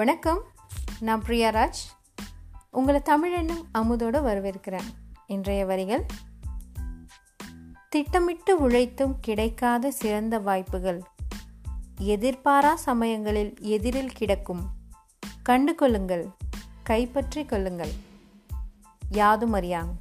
வணக்கம். நான் பிரியாராஜ் உங்களை தமிழெண்ணும் அமுதோடு வரவேற்கிறேன். இன்றைய வரிகள் திட்டமிட்டு உழைத்தும் கிடைக்காத சிறந்த வாய்ப்புகள். எதிர்பாரா சமயங்களில் எதிரில் கிடக்கும். கண்டு கொள்ளுங்கள் கைப்பற்றி கொள்ளுங்கள். யாதும் அறியாங்